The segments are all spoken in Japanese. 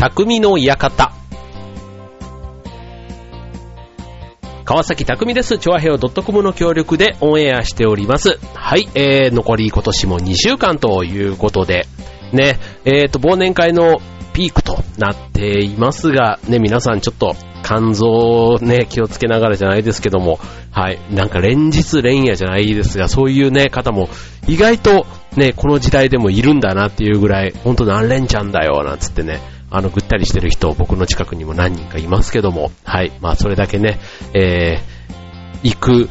匠の館。川崎匠です。チョアヘオ .com の協力でオンエアしております。はい、えー、残り今年も2週間ということで、ね、えーと、忘年会のピークとなっていますが、ね、皆さんちょっと肝臓ね、気をつけながらじゃないですけども、はい、なんか連日連夜じゃないですが、そういうね、方も意外とね、この時代でもいるんだなっていうぐらい、ほんと何連チャンだよ、なんつってね、あの、ぐったりしてる人、僕の近くにも何人かいますけども、はい、まあそれだけね、えー、行く、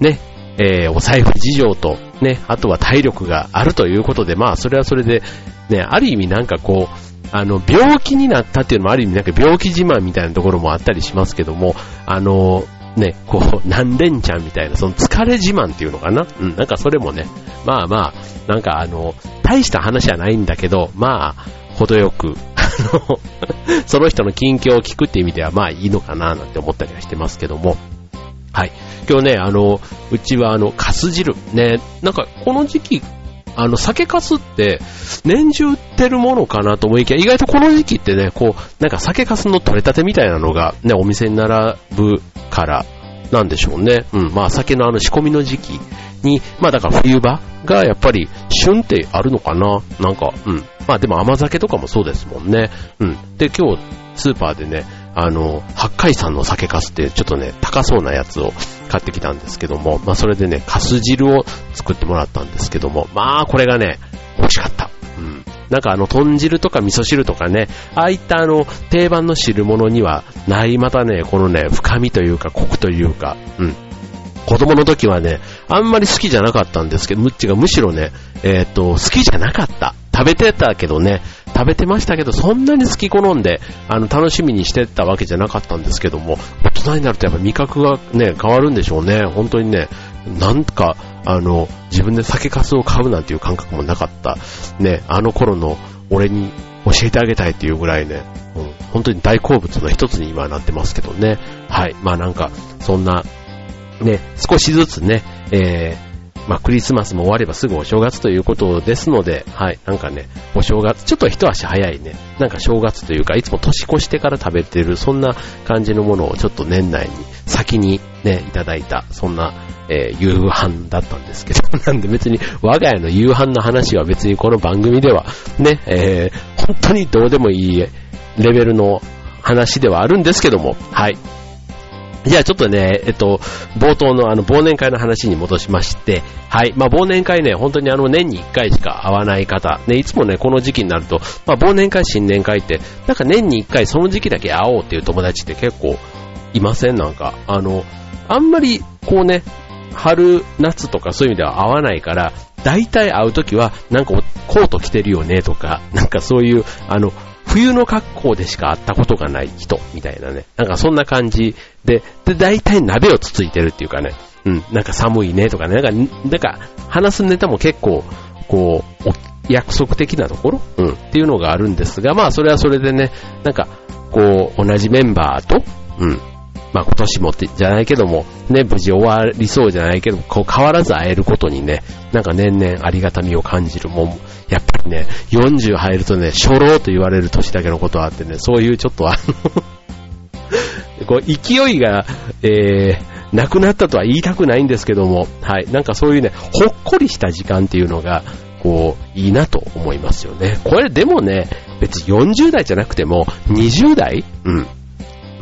ね、えー、お財布事情と、ね、あとは体力があるということで、まあそれはそれで、ね、ある意味なんかこう、あの、病気になったっていうのもある意味なんか病気自慢みたいなところもあったりしますけども、あの、ね、こう、何連チャンみたいな、その疲れ自慢っていうのかな？うん、なんかそれもね、まあまあ、なんかあの、大した話はないんだけど、まあ、程よく、の、その人の近況を聞くって意味ではまあいいのかななんて思ったりはしてますけども、はい。今日ね、あの、うちはあの、カス汁。ね、なんかこの時期、あの、酒かすって、年中売ってるものかなと思いきや、意外とこの時期ってね、こう、なんか酒かすの取れたてみたいなのが、ね、お店に並ぶから、なんでしょうね。うん、まあ酒のあの仕込みの時期に、まあだから冬場がやっぱり旬ってあるのかななんか、うん。まあでも甘酒とかもそうですもんね。うん。で、今日スーパーでね、あの、八海山の酒粕ってちょっとね、高そうなやつを買ってきたんですけども、まあそれでね、粕汁を作ってもらったんですけども、まあこれがね、美味しかった。うん。なんかあの、豚汁とか味噌汁とかね、ああいったあの、定番の汁物にはない、またね、このね、深みというか、コクというか、うん。子供の時はね、あんまり好きじゃなかったんですけど、ムッチがむしろね、えっ、と、好きじゃなかった。食べてたけどね、食べてましたけど、そんなに好き好んで、あの、楽しみにしてたわけじゃなかったんですけども、大人になるとやっぱ味覚がね、変わるんでしょうね。本当にね、なんか、あの、自分で酒粕を買うなんていう感覚もなかった。ね、あの頃の俺に教えてあげたいっていうぐらいね、うん、本当に大好物の一つに今はなってますけどね。はい。まあなんか、そんな、ね、少しずつね、えー、まあクリスマスも終わればすぐお正月ということですので、はい、なんかね、お正月、ちょっと一足早いね、なんか正月というか、いつも年越してから食べてる、そんな感じのものをちょっと年内に先にね、いただいた、そんな、えー夕飯だったんですけど、なんで別に我が家の夕飯の話は別にこの番組ではね、えー本当にどうでもいいレベルの話ではあるんですけども、はい。じゃあちょっとね、えっと、冒頭のあの忘年会の話に戻しまして、はい。まあ忘年会ね、本当にあの年に1回しか会わない方、ね、いつもね、この時期になると、まあ忘年会、新年会って、なんか年に1回その時期だけ会おうっていう友達って結構いません？なんか、あの、あんまりこうね、春、夏とかそういう意味では会わないから、大体会うときは、なんかコート着てるよねとか、なんかそういう、あの、冬の格好でしか会ったことがない人みたいなね。なんかそんな感じで、で、大体鍋をつついてるっていうかね。うん、なんか寒いねとかね。なんか、なんか話すネタも結構、こう、約束的なところ？うん、っていうのがあるんですが、まあそれはそれでね、なんか、こう、同じメンバーと、うん、まあ今年もってじゃないけども、ね、無事終わりそうじゃないけど、こう変わらず会えることにね、なんか年々ありがたみを感じるもん、やっぱりね、40入るとね、初老と言われる年だけのことはあってね、そういうちょっとあの こう勢いが、えー、なくなったとは言いたくないんですけども、はい、なんかそういうね、ほっこりした時間っていうのが、こう、いいなと思いますよね。これでもね、別に40代じゃなくても、20代うん。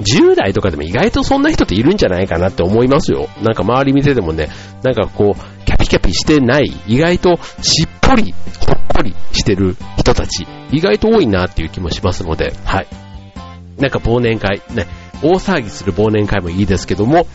10代とかでも意外とそんな人っているんじゃないかなって思いますよ。なんか周り見ててもね、なんかこう、キャピキャピしてない、意外としっぽり、ほっこりしてる人たち、意外と多いなっていう気もしますので、はい。なんか忘年会、ね、大騒ぎする忘年会もいいですけども、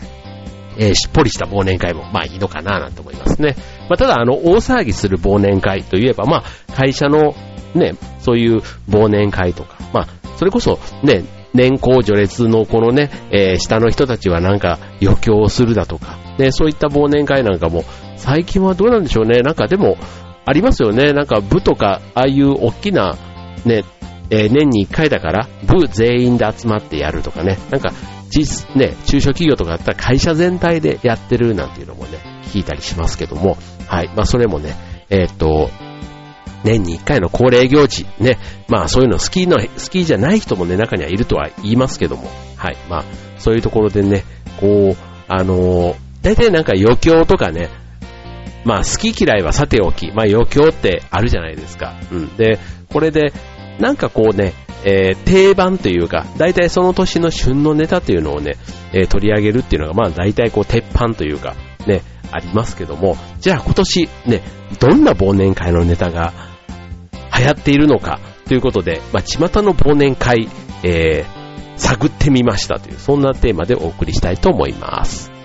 えーしっぽりした忘年会も、まあいいのかななんて思いますね。まあただ、あの、大騒ぎする忘年会といえば、まあ、会社のね、そういう忘年会とか、まあ、それこそね、年功序列のこのね、えー下の人たちはなんか余興をするだとか、ね、そういった忘年会なんかも、最近はどうなんでしょうね、なんかでも、ありますよね、なんか部とか、ああいう大きな、ね、えー年に1回だから、部全員で集まってやるとかね、なんか、実、ね、中小企業とかだったら会社全体でやってるなんていうのもね、聞いたりしますけども、はい、まあそれもね、えーっと、年に一回の恒例行事、ね、まあそういうの好きの、好きじゃない人もね、中にはいるとは言いますけども、はい、まあそういうところでね、こう、あのー、大体なんか余興とかね、まあ好き嫌いはさておき、まあ余興ってあるじゃないですか。うん。で、これで、なんかこうね、えー、定番というか、大体その年の旬のネタというのをね、えー、取り上げるっていうのが、まあ大体こう鉄板というか、ね、ありますけども、じゃあ今年ね、どんな忘年会のネタが流行っているのかということで、まあ巷の忘年会、えー、探ってみましたという、そんなテーマでお送りしたいと思います。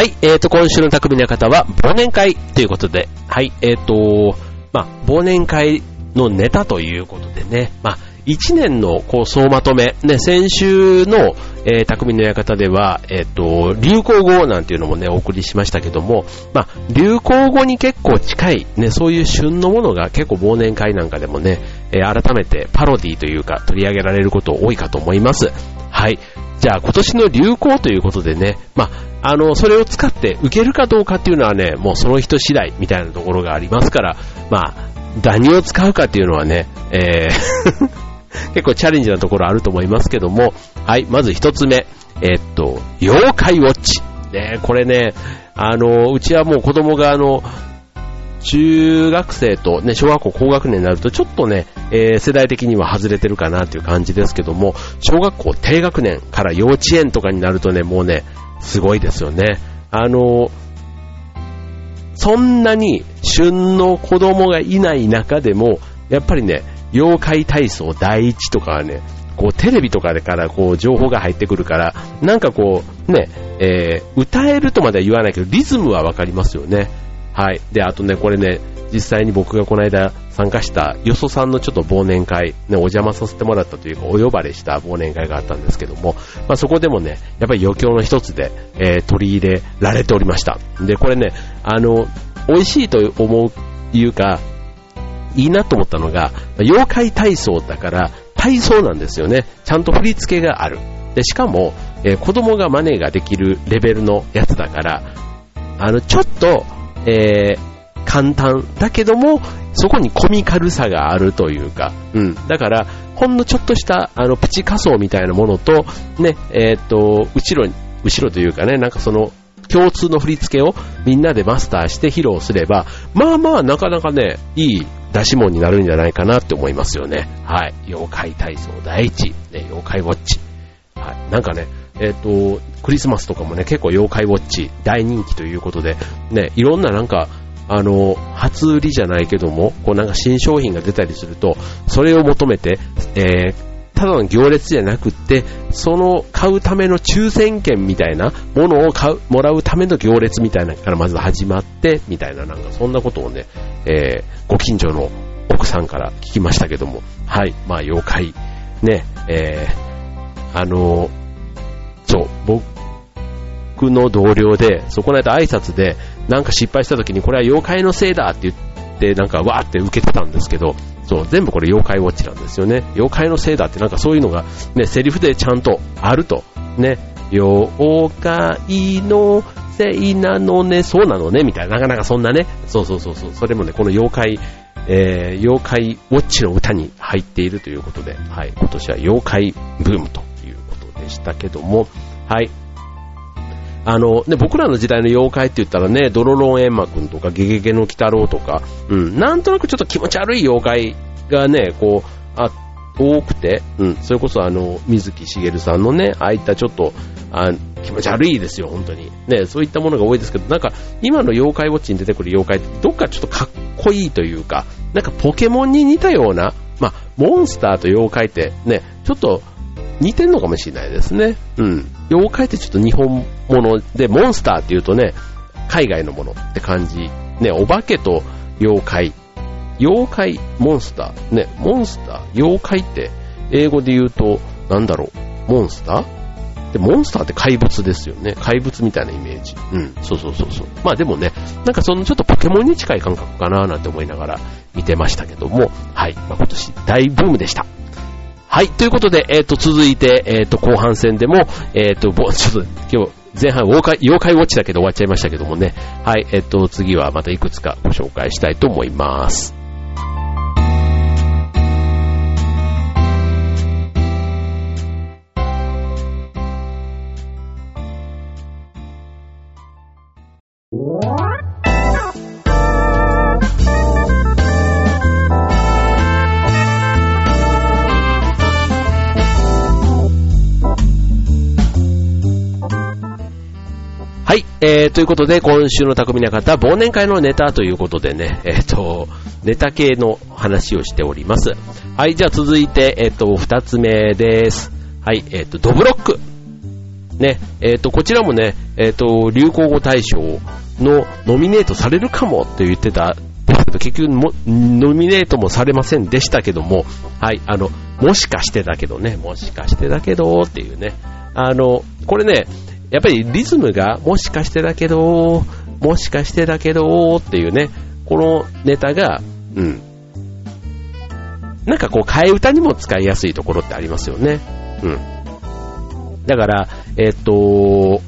はい、えーと、今週の匠の方は、忘年会ということで、はい、えーと、まあ、忘年会のネタということでね、まあ、一年のこう総まとめ、ね、先週の、えー、匠の館では、えっ、ー、と、流行語なんていうのもね、お送りしましたけども、まあ、流行語に結構近い、ね、そういう旬のものが結構忘年会なんかでもね、えー、改めてパロディというか取り上げられること多いかと思います。はい。じゃあ今年の流行ということでね、まあ、あの、それを使って受けるかどうかっていうのはね、もうその人次第みたいなところがありますから、まあ、何を使うかっていうのはね、えー 結構チャレンジなところあると思いますけども、はい、まず一つ目、えー、っと、妖怪ウォッチ。ね、これね、あの、うちはもう子供があの、中学生とね、小学校高学年になるとちょっとね、えー、世代的には外れてるかなっていう感じですけども、小学校低学年から幼稚園とかになるとね、もうね、すごいですよね。あの、そんなに旬の子供がいない中でも、やっぱりね、妖怪体操第一とかはね、こうテレビとかでからこう情報が入ってくるから、なんかこうね、えー、歌えるとまでは言わないけど、リズムはわかりますよね。はい。で、あとね、これね、実際に僕がこの間参加したよそさんのちょっと忘年会、ね、お邪魔させてもらったというか、お呼ばれした忘年会があったんですけども、まあ、そこでもね、やっぱり余興の一つで、えー、取り入れられておりました。で、これね、あの、美味しいと思う、いうか、いいなと思ったのが、妖怪体操だから、体操なんですよね。ちゃんと振り付けがある。で、しかも、えー、子供が真似ができるレベルのやつだから、あの、ちょっと、えー、簡単だけども、そこにコミカルさがあるというか、うん。だから、ほんのちょっとした、あの、プチ仮想みたいなものと、ね、えっ、と、後ろに、後ろというかね、なんかその、共通の振り付けをみんなでマスターして披露すれば、まあまあなかなかね、いい出し物になるんじゃないかなって思いますよね。はい。妖怪体操第一、ね、妖怪ウォッチ。はい。なんかね、えっ、ー、と、クリスマスとかもね、結構妖怪ウォッチ大人気ということで、ね、いろんななんか、あの、初売りじゃないけども、こうなんか新商品が出たりすると、それを求めて、えー、ただの行列じゃなくって、その買うための抽選券みたいなものを買う、もらうための行列みたいなのからまず始まって、みたいななんかそんなことをね、えー、ご近所の奥さんから聞きましたけども、はい、まあ妖怪、ね、えー、あのそう、僕の同僚で、そこの間挨拶で、なんか失敗した時にこれは妖怪のせいだって言って、なんかわーって受けてたんですけど、そう、全部これ妖怪ウォッチなんですよね。妖怪のせいだってなんかそういうのが、ね、セリフでちゃんとあると。ね、妖怪のせいなのね、そうなのね、みたいな、なかなかそんなね、そうそうそうそう、それもね、この妖怪、えー、妖怪ウォッチの歌に入っているということで、はい、今年は妖怪ブームとでしたけども、はい。あの、ね、僕らの時代の妖怪って言ったらね、ドロロンエンマくんとか、ゲゲゲの鬼太郎とか、うん、なんとなくちょっと気持ち悪い妖怪がね、こう、あ、多くて、うん、それこそあの、水木しげるさんのね、ああいったちょっと、あ気持ち悪いですよ、本当に。ね、そういったものが多いですけど、なんか、今の妖怪ウォッチに出てくる妖怪って、どっかちょっとかっこいいというか、なんかポケモンに似たような、まあ、モンスターと妖怪ってね、ちょっと似てんのかもしれないですね。うん。妖怪ってちょっと日本もので、モンスターって言うとね、海外のものって感じ。ね、お化けと妖怪。妖怪、モンスター。ね、モンスター、妖怪って、英語で言うと、なんだろう、モンスター？で、モンスターって怪物ですよね。怪物みたいなイメージ。うん。そうそうそうそう。まあでもね、なんかそのちょっとポケモンに近い感覚かななんて思いながら見てましたけども、はい。まあ、今年大ブームでした。はい。ということで、えっ、ー、と、続いて、えっ、ー、と、後半戦でも、えっ、ー、と、ちょっと、今日、前半妖怪、妖怪ウォッチだけど終わっちゃいましたけどもね。はい。えっ、と、次はまたいくつかご紹介したいと思います。えー、ということで、今週の匠の方、忘年会のネタということでね、えっ、ー、と、ネタ系の話をしております。はい、じゃあ続いて、えっ、ー、と、二つ目です。はい、えっ、ー、と、ドブロック。ね、えっ、と、こちらもね、えっ、と、流行語大賞のノミネートされるかもって言ってたですけど、結局も、ノミネートもされませんでしたけども、はい、あの、もしかしてだけどね、もしかしてだけどっていうね、あの、これね、やっぱりリズムがもしかしてだけど、もしかしてだけどっていうね、このネタが、うん。なんかこう替え歌にも使いやすいところってありますよね。うん。だから、えっと、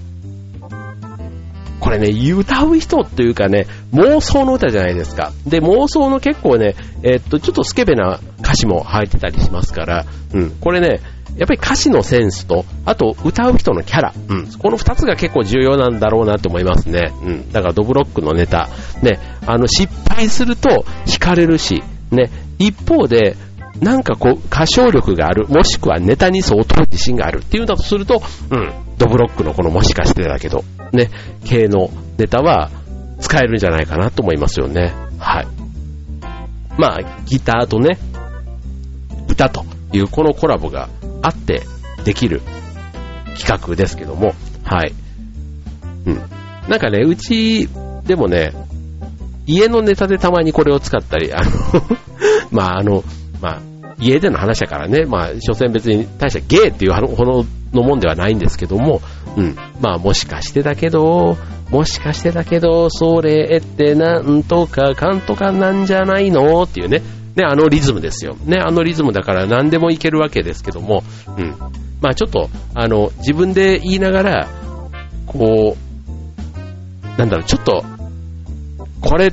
これね、歌う人というかね、妄想の歌じゃないですか。で、妄想の結構ね、えっと、ちょっとスケベな歌詞も入ってたりしますから、うん、これね、やっぱり歌詞のセンスと、あと歌う人のキャラ、うん、この二つが結構重要なんだろうなって思いますね。うん、だからドブロックのネタ、ね、あの失敗すると惹かれるし、ね、一方で、なんかこう、歌唱力がある、もしくはネタに相当自信がある。っていうんだとすると、うん、ドブロックのこのもしかしてだけど、ね、系のネタは使えるんじゃないかなと思いますよね。はい。まあ、ギターとね、歌というこのコラボがあってできる企画ですけども、はい。うん。なんかね、うちでもね、家のネタでたまにこれを使ったり、あの まああの、まあ、家での話だからね、まあ、所詮別に大したゲーっていうほどのもんではないんですけども、うん。まあ、もしかしてだけど、もしかしてだけど、それってなんとかかんとかなんじゃないの？っていうね、ね、あのリズムですよ。ね、あのリズムだから何でもいけるわけですけども、うん。まあちょっと、あの、自分で言いながら、こう、なんだろう、ちょっと、これ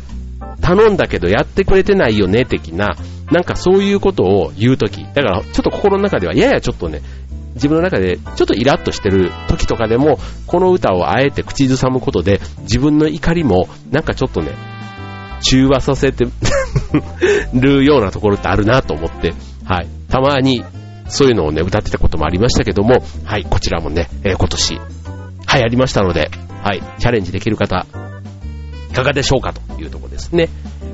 頼んだけどやってくれてないよね、的な、なんかそういうことを言うとき、だからちょっと心の中ではややちょっとね、自分の中でちょっとイラッとしてる時とかでも、この歌をあえて口ずさむことで、自分の怒りもなんかちょっとね、中和させて るようなところってあるなと思って、はい。たまに、そういうのをね、歌ってたこともありましたけども、はい、こちらもね、えー、今年、流行りましたので、はい、チャレンジできる方、いかがでしょうかというところですね。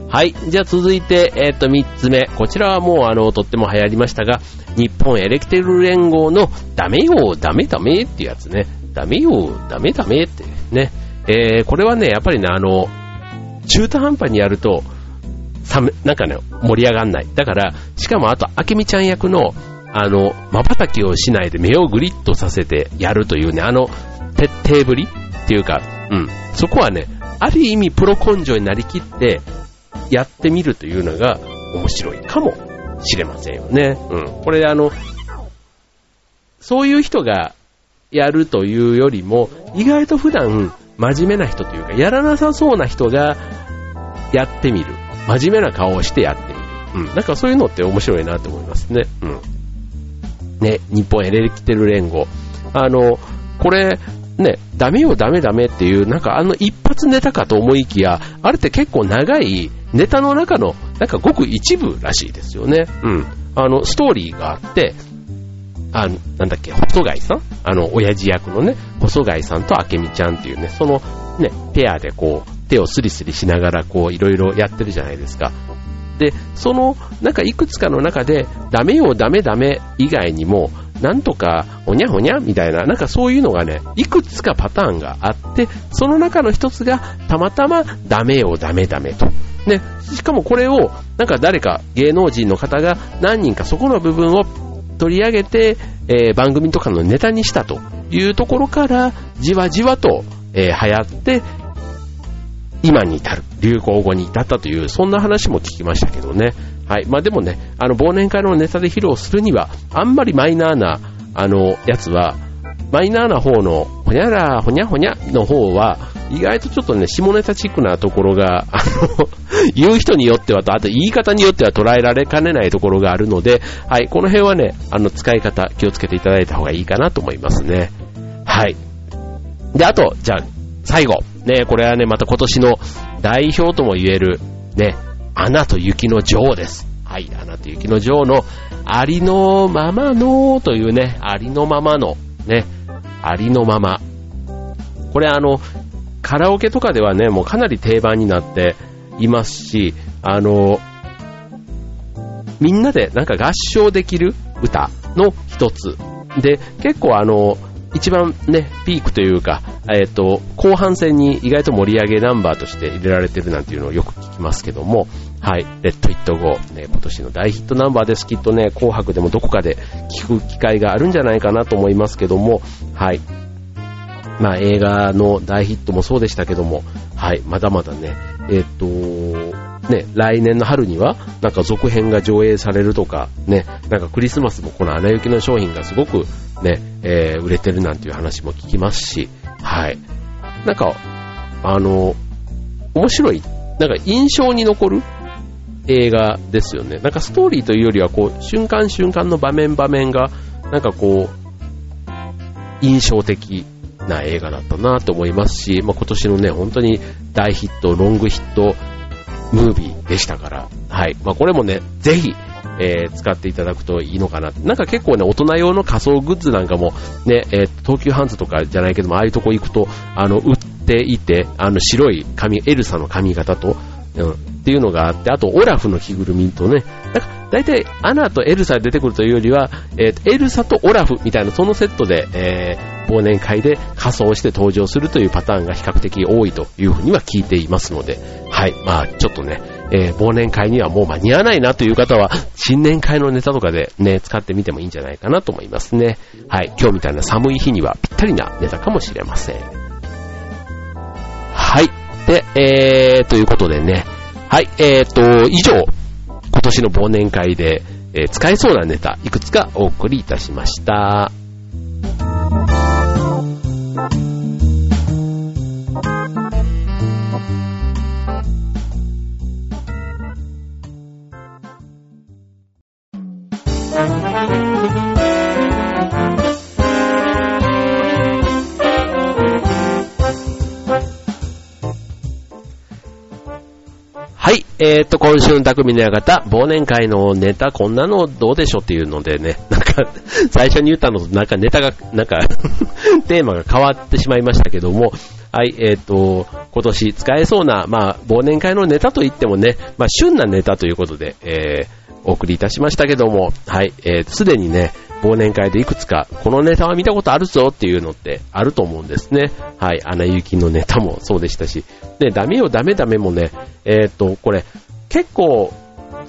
はい。じゃあ続いて、えっ、と、三つ目。こちらはもう、あの、とっても流行りましたが、日本エレキテル連合のダメよ、ダメダメっていうやつね。ダメよ、ダメダメってね。えー、これはね、やっぱりね、あの、中途半端にやると、さめ、なんかね、盛り上がんない。だから、しかもあと、あけみちゃん役の、あの、瞬きをしないで目をグリッとさせてやるというね、あの、徹底ぶりっていうか、うん。そこはね、ある意味プロ根性になりきって、やってみるというのが面白いかもしれませんよね。うん。これあの、そういう人がやるというよりも、意外と普段真面目な人というか、やらなさそうな人がやってみる。真面目な顔をしてやってみる。うん。なんかそういうのって面白いなと思いますね。うん。ね、日本エレキテル連合。あの、これ、ね、ダメよダメダメっていう、なんかあの一発ネタかと思いきや、あれって結構長いネタの中の、なんかごく一部らしいですよね。うん。あの、ストーリーがあって、あなんだっけ、細貝さん？あの、親父役のね、細貝さんと明美ちゃんっていうね、そのね、ペアでこう、手をスリスリしながらこう、いろいろやってるじゃないですか。で、その、なんかいくつかの中で、ダメよ、ダメダメ以外にも、なんとか、ほにゃほにゃみたいな、なんかそういうのがね、いくつかパターンがあって、その中の一つが、たまたま、ダメよ、ダメダメと。ね、しかもこれを、なんか誰か芸能人の方が何人かそこの部分を取り上げて、えー、番組とかのネタにしたというところから、じわじわと、えー流行って、今に至る、流行語に至ったという、そんな話も聞きましたけどね。はい。まあでもね、あの、忘年会のネタで披露するには、あんまりマイナーな、あの、やつは、マイナーな方の、ほにゃら、ほにゃほにゃの方は、意外とちょっとね、下ネタチックなところが、あの、言う人によってはと、あと言い方によっては捉えられかねないところがあるので、はい、この辺はね、あの、使い方気をつけていただいた方がいいかなと思いますね。はい。で、あと、じゃあ、最後。ね、これはね、また今年の代表とも言える、ね、アナと雪の女王です。はい、アナと雪の女王の、ありのままのというね、ありのままの、ね、ありのまま。これあの、カラオケとかではね、もうかなり定番になっていますし、あの、みんなでなんか合唱できる歌の一つ。で、結構あの、一番ね、ピークというか、えっ、と、後半戦に意外と盛り上げナンバーとして入れられてるなんていうのをよく聞きますけども、はい、レッド・イット・ゴー、ね、今年の大ヒットナンバーです。きっとね、紅白でもどこかで聞く機会があるんじゃないかなと思いますけども、はい。まあ映画の大ヒットもそうでしたけども、はい、まだまだね、えっ、と、ね、来年の春には、なんか続編が上映されるとか、ね、なんかクリスマスもこのアナ雪の商品がすごくね、えー売れてるなんていう話も聞きますし、はい。なんか、あの、面白い、なんか印象に残る映画ですよね。なんかストーリーというよりは、こう、瞬間瞬間の場面場面が、なんかこう、印象的な映画だったなと思いますし、まあ、今年のね、本当に大ヒット、ロングヒットムービーでしたから、はい。まあ、これもね、ぜひ、えー使っていただくといいのかな。なんか結構ね、大人用の仮想グッズなんかも、ね、えー東急ハンズとかじゃないけども、ああいうとこ行くと、あの、売っていて、あの、白い髪、エルサの髪型と、うん、っていうのがあって、あと、オラフの着ぐるみとね、なんか、大体、アナとエルサが出てくるというよりは、えーエルサとオラフみたいな、そのセットで、えー忘年会で仮装して登場するというパターンが比較的多いというふうには聞いていますので、はい、まあ、ちょっとね、えー忘年会にはもう間に合わないなという方は、新年会のネタとかでね、使ってみてもいいんじゃないかなと思いますね。はい、今日みたいな寒い日にはぴったりなネタかもしれません。はい。で、えー、ということでね、はい、えーと、以上、今年の忘年会で、えー使えそうなネタ、いくつかお送りいたしました。えー、っと、今週の匠の館、忘年会のネタ、こんなのどうでしょうっていうのでね、なんか、最初に言ったのと、なんかネタが、なんか、テーマが変わってしまいましたけども、はい、えー、っと、今年使えそうな、まあ、忘年会のネタといってもね、まあ、旬なネタということで、えー、お送りいたしましたけども、はい、えー、すでにね、忘年会でいくつか、このネタは見たことあるぞっていうのってあると思うんですね。はい、アナ雪のネタもそうでしたし、ね、ダメよダメダメもね、えーっと、これ、結構、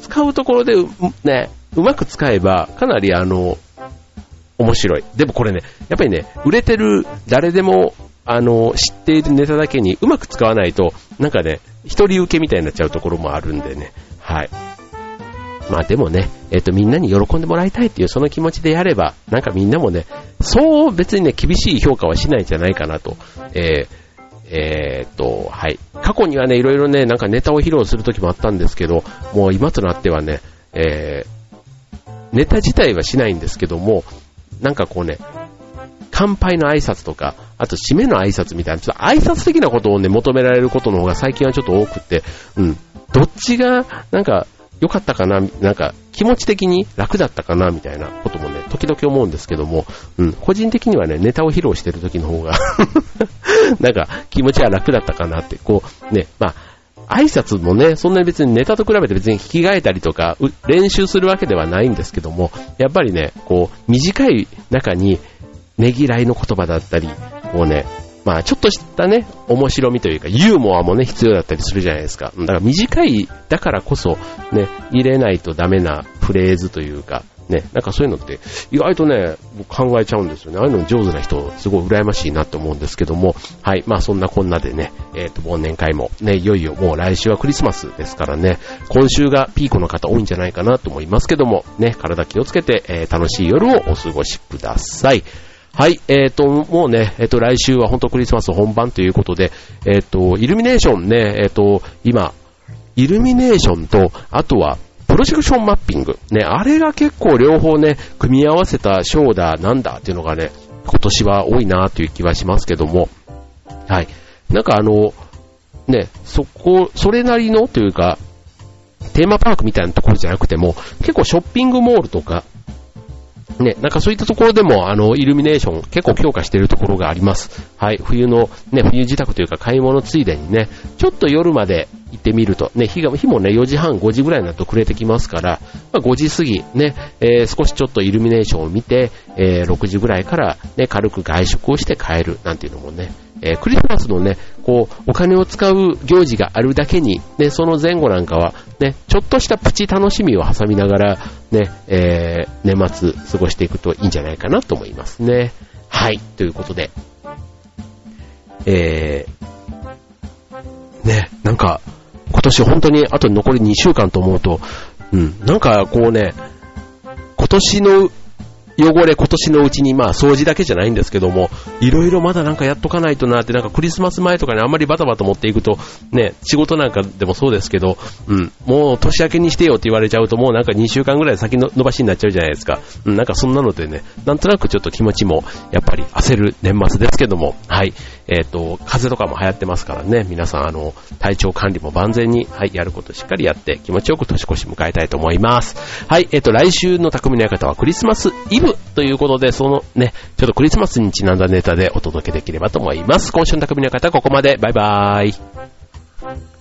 使うところでう、ね、うまく使えば、かなりあの、面白い。でもこれね、やっぱりね、売れてる誰でも、あの、知っているネタだけにうまく使わないと、なんかね、一人受けみたいになっちゃうところもあるんでね。はい。まあでもね、えっ、と、みんなに喜んでもらいたいっていうその気持ちでやれば、なんかみんなもね、そう別にね、厳しい評価はしないんじゃないかなと。えーえーっと、はい。過去にはね、いろいろね、なんかネタを披露する時もあったんですけど、もう今となってはね、えー、ネタ自体はしないんですけども、なんかこうね、乾杯の挨拶とか、あと締めの挨拶みたいな、ちょっと挨拶的なことをね、求められることの方が最近はちょっと多くて、うん。どっちが、なんか、良かったかな、なんか、気持ち的に楽だったかな、みたいなこともね、時々思うんですけども、うん。個人的にはね、ネタを披露してる時の方が、なんか、気持ちは楽だったかなって、こう、ね、まあ、挨拶もね、そんなに別にネタと比べて別に聞き替えたりとか、練習するわけではないんですけども、やっぱりね、こう、短い中に、ねぎらいの言葉だったり、こうね、まあちょっとしたね、面白みというか、ユーモアもね、必要だったりするじゃないですか。だから短い、だからこそ、ね、入れないとダメなフレーズというか、ね、なんかそういうのって意外とね、考えちゃうんですよね。ああいうの上手な人、すごい羨ましいなと思うんですけども、はい、まあそんなこんなでね、えっ、ー、と、忘年会もね、いよいよもう来週はクリスマスですからね、今週がピークの方多いんじゃないかなと思いますけども、ね、体気をつけて、えー、楽しい夜をお過ごしください。はい、えっ、ー、と、もうね、えっ、ー、と、来週は本当クリスマス本番ということで、えっ、ー、と、イルミネーションね、えっ、と、今、イルミネーションと、あとは、プロジェクションマッピング。ね、あれが結構両方ね、組み合わせたショーだ、なんだっていうのがね、今年は多いなという気はしますけども、はい。なんかあの、ね、そこ、それなりのというか、テーマパークみたいなところじゃなくても、結構ショッピングモールとか、ね、なんかそういったところでも、あの、イルミネーション結構強化しているところがあります。はい、冬の、ね、冬自宅というか買い物ついでにね、ちょっと夜まで行ってみると、ね、日が、日もね、4時半、5時ぐらいになると暮れてきますから、まあ、5時過ぎ、ね、えー、少しちょっとイルミネーションを見て、えー、6時ぐらいから、ね、軽く外食をして帰る、なんていうのもね、えー、クリスマスのね、こう、お金を使う行事があるだけに、ね、その前後なんかは、ね、ちょっとしたプチ楽しみを挟みながら、ね、えー、年末過ごしていくといいんじゃないかなと思いますね。はい、ということで、えー、ね、なんか、今年本当にあと残り2週間と思うと、うん、なんかこうね、今年の汚れ今年のうちにまあ掃除だけじゃないんですけども、いろいろまだなんかやっとかないとなって、なんかクリスマス前とかにあんまりバタバタ持っていくと、ね、仕事なんかでもそうですけど、うん、もう年明けにしてよって言われちゃうともうなんか2週間ぐらい先の伸ばしになっちゃうじゃないですか。うん、なんかそんなのでね、なんとなくちょっと気持ちもやっぱり焦る年末ですけども、はい。えっ、ー、と、風邪とかも流行ってますからね、皆さんあの、体調管理も万全に、はい、やることしっかりやって気持ちよく年越し迎えたいと思います。はい、えっ、ー、と、来週の匠の館はクリスマスイブということで、そのね、ちょっとクリスマスにちなんだネタでお届けできればと思います。今週の匠の館はここまで。バイバーイ。